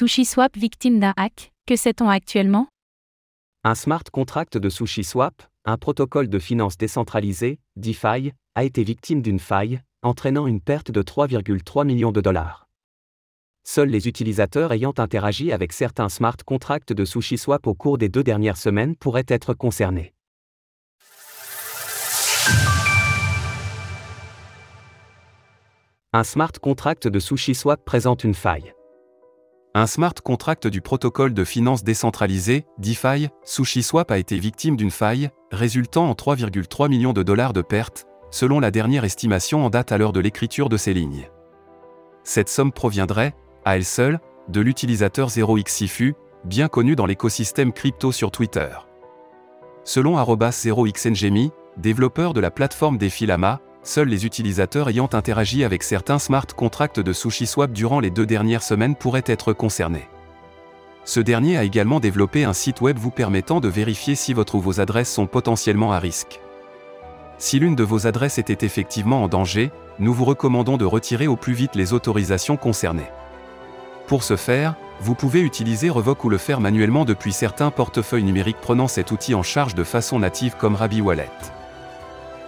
SushiSwap victime d'un hack, que sait-on actuellement? Un smart contract de SushiSwap, un protocole de finance décentralisé, DeFi, a été victime d'une faille, entraînant une perte de 3,3 millions de dollars. Seuls les utilisateurs ayant interagi avec certains smart contracts de SushiSwap au cours des deux dernières semaines pourraient être concernés. Un smart contract de SushiSwap présente une faille. Un smart contract du protocole de finance décentralisé, DeFi, SushiSwap a été victime d'une faille, résultant en 3,3 millions de dollars de pertes, selon la dernière estimation en date à l'heure de l'écriture de ces lignes. Cette somme proviendrait, à elle seule, de l'utilisateur 0xsifu, bien connu dans l'écosystème crypto sur Twitter. Selon 0xngemi, développeur de la plateforme Defilama, seuls les utilisateurs ayant interagi avec certains smart contracts de SushiSwap durant les deux dernières semaines pourraient être concernés. Ce dernier a également développé un site web vous permettant de vérifier si votre ou vos adresses sont potentiellement à risque. Si l'une de vos adresses était effectivement en danger, nous vous recommandons de retirer au plus vite les autorisations concernées. Pour ce faire, vous pouvez utiliser Revoke ou le faire manuellement depuis certains portefeuilles numériques prenant cet outil en charge de façon native comme Rabi Wallet.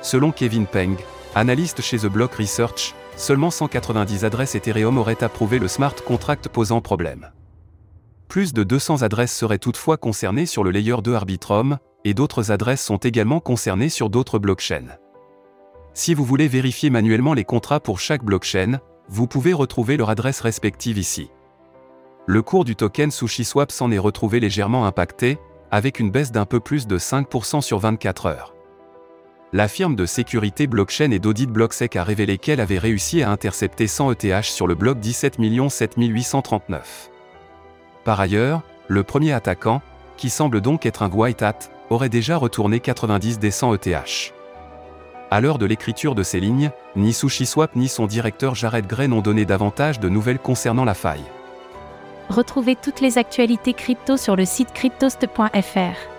Selon Kevin Peng, Analyste chez The Block Research, seulement 190 adresses Ethereum auraient approuvé le smart contract posant problème. Plus de 200 adresses seraient toutefois concernées sur le layer 2 Arbitrum, et d'autres adresses sont également concernées sur d'autres blockchains. Si vous voulez vérifier manuellement les contrats pour chaque blockchain, vous pouvez retrouver leur adresse respective ici. Le cours du token SushiSwap s'en est retrouvé légèrement impacté, avec une baisse d'un peu plus de 5% sur 24 heures la firme de sécurité blockchain et d'audit BlockSec a révélé qu'elle avait réussi à intercepter 100 ETH sur le bloc 17 7839. Par ailleurs, le premier attaquant, qui semble donc être un white hat, aurait déjà retourné 90 des 100 ETH. À l'heure de l'écriture de ces lignes, ni SushiSwap ni son directeur Jared Gray n'ont donné davantage de nouvelles concernant la faille. Retrouvez toutes les actualités crypto sur le site cryptost.fr.